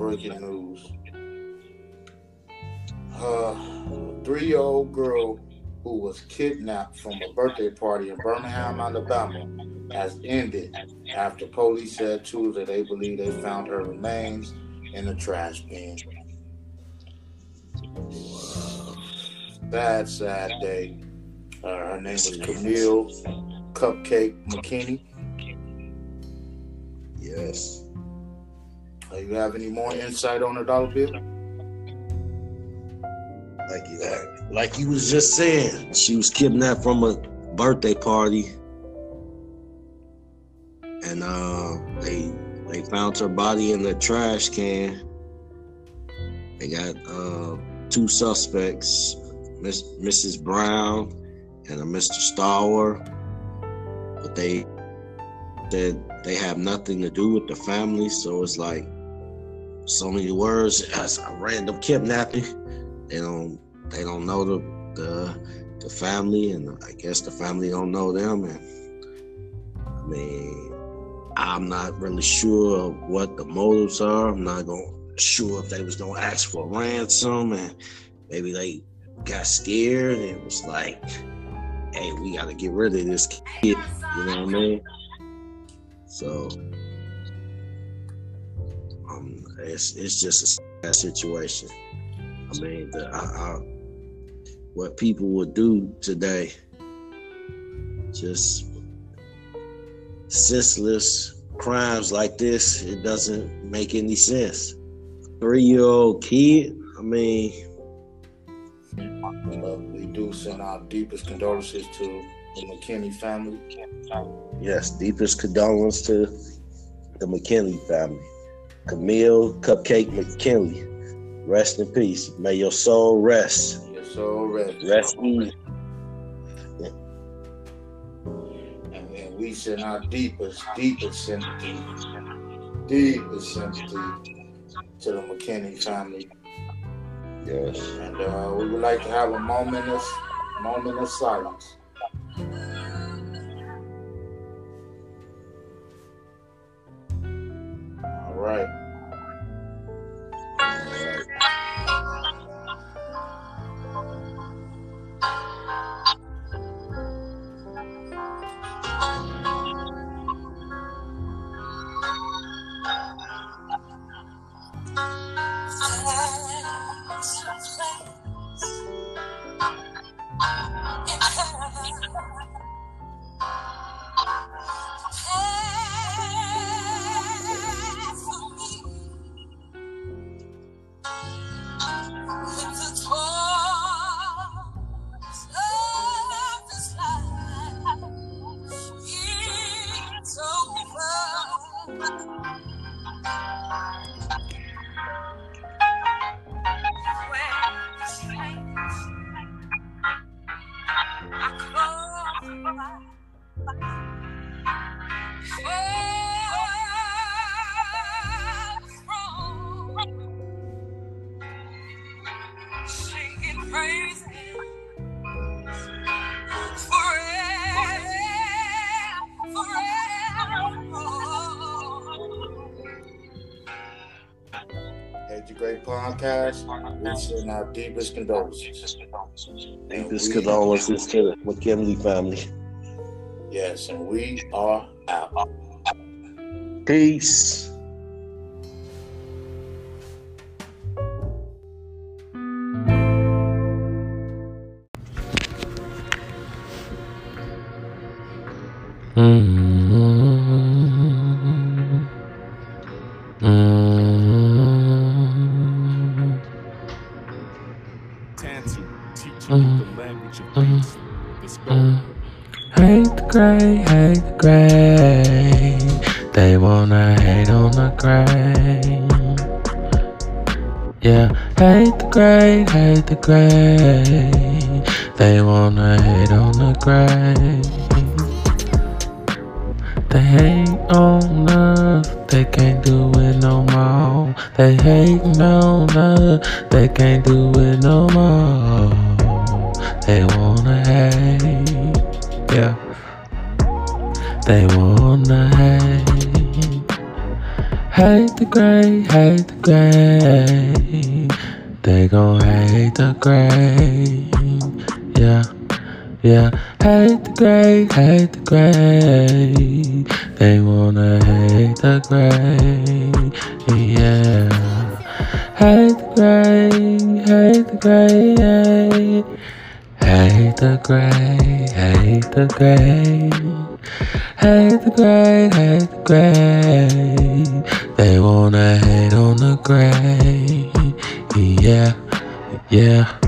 breaking news. Uh, three-year-old girl who was kidnapped from a birthday party in Birmingham, Alabama, has ended after police said Tuesday they believe they found her remains in a trash bin. Sad, sad day. Uh, her name was Kamille Cupcake McKinney. Yes. Uh, you have any more insight on the dollar bill? Like you, like you was just saying, she was kidnapped from a birthday party, and uh, they they found her body in the trash can. They got uh, two suspects, Miss, Mrs. Brown and a Mr. Stower, but they said they have nothing to do with the family. So it's like so many words as a random kidnapping. They don't they don't know the the the family, and I guess the family don't know them. And I mean, I'm not really sure what the motives are. I'm not going sure if they was gonna ask for ransom, and maybe they got scared and it was like, hey, we got to get rid of this kid. You know what I mean? So, um, it's it's just a sad situation. I mean, the, I, I, what people would do today, just senseless crimes like this, it doesn't make any sense. Three year old kid, I mean, we do send our deepest condolences to the McKinney family. Yes, deepest condolences to the McKinley family. Kamille Cupcake McKinley, rest in peace. May your soul rest. Your soul rest. Rest easy. And, and we send our deepest, deepest sympathy, deepest sympathy to the McKinney family. Yes. And uh, we would like to have a moment of moment of silence. Right. Hate the Great Podcast. We send our deepest condolences. And Deepest we- condolences to the McKinley family. Yes, and we are. Peace. Teaching you the language of. Let's go. Hate the gray, hate the gray. They wanna hate on the gray. Yeah, hate the gray, hate the gray. They wanna hate on the gray. They hate on us, they can't do it no more. They hate on us, they can't do it no more. They wanna hate, yeah. They wanna hate, Hate the gray, hate the gray. They gon' hate the gray. Yeah, yeah. Hate the gray, hate the gray. They wanna hate the gray. Yeah. Hate the gray, hate the gray. Hate the gray, hate the gray. Hate the gray, hate the gray. They wanna hate on the gray. Yeah, yeah.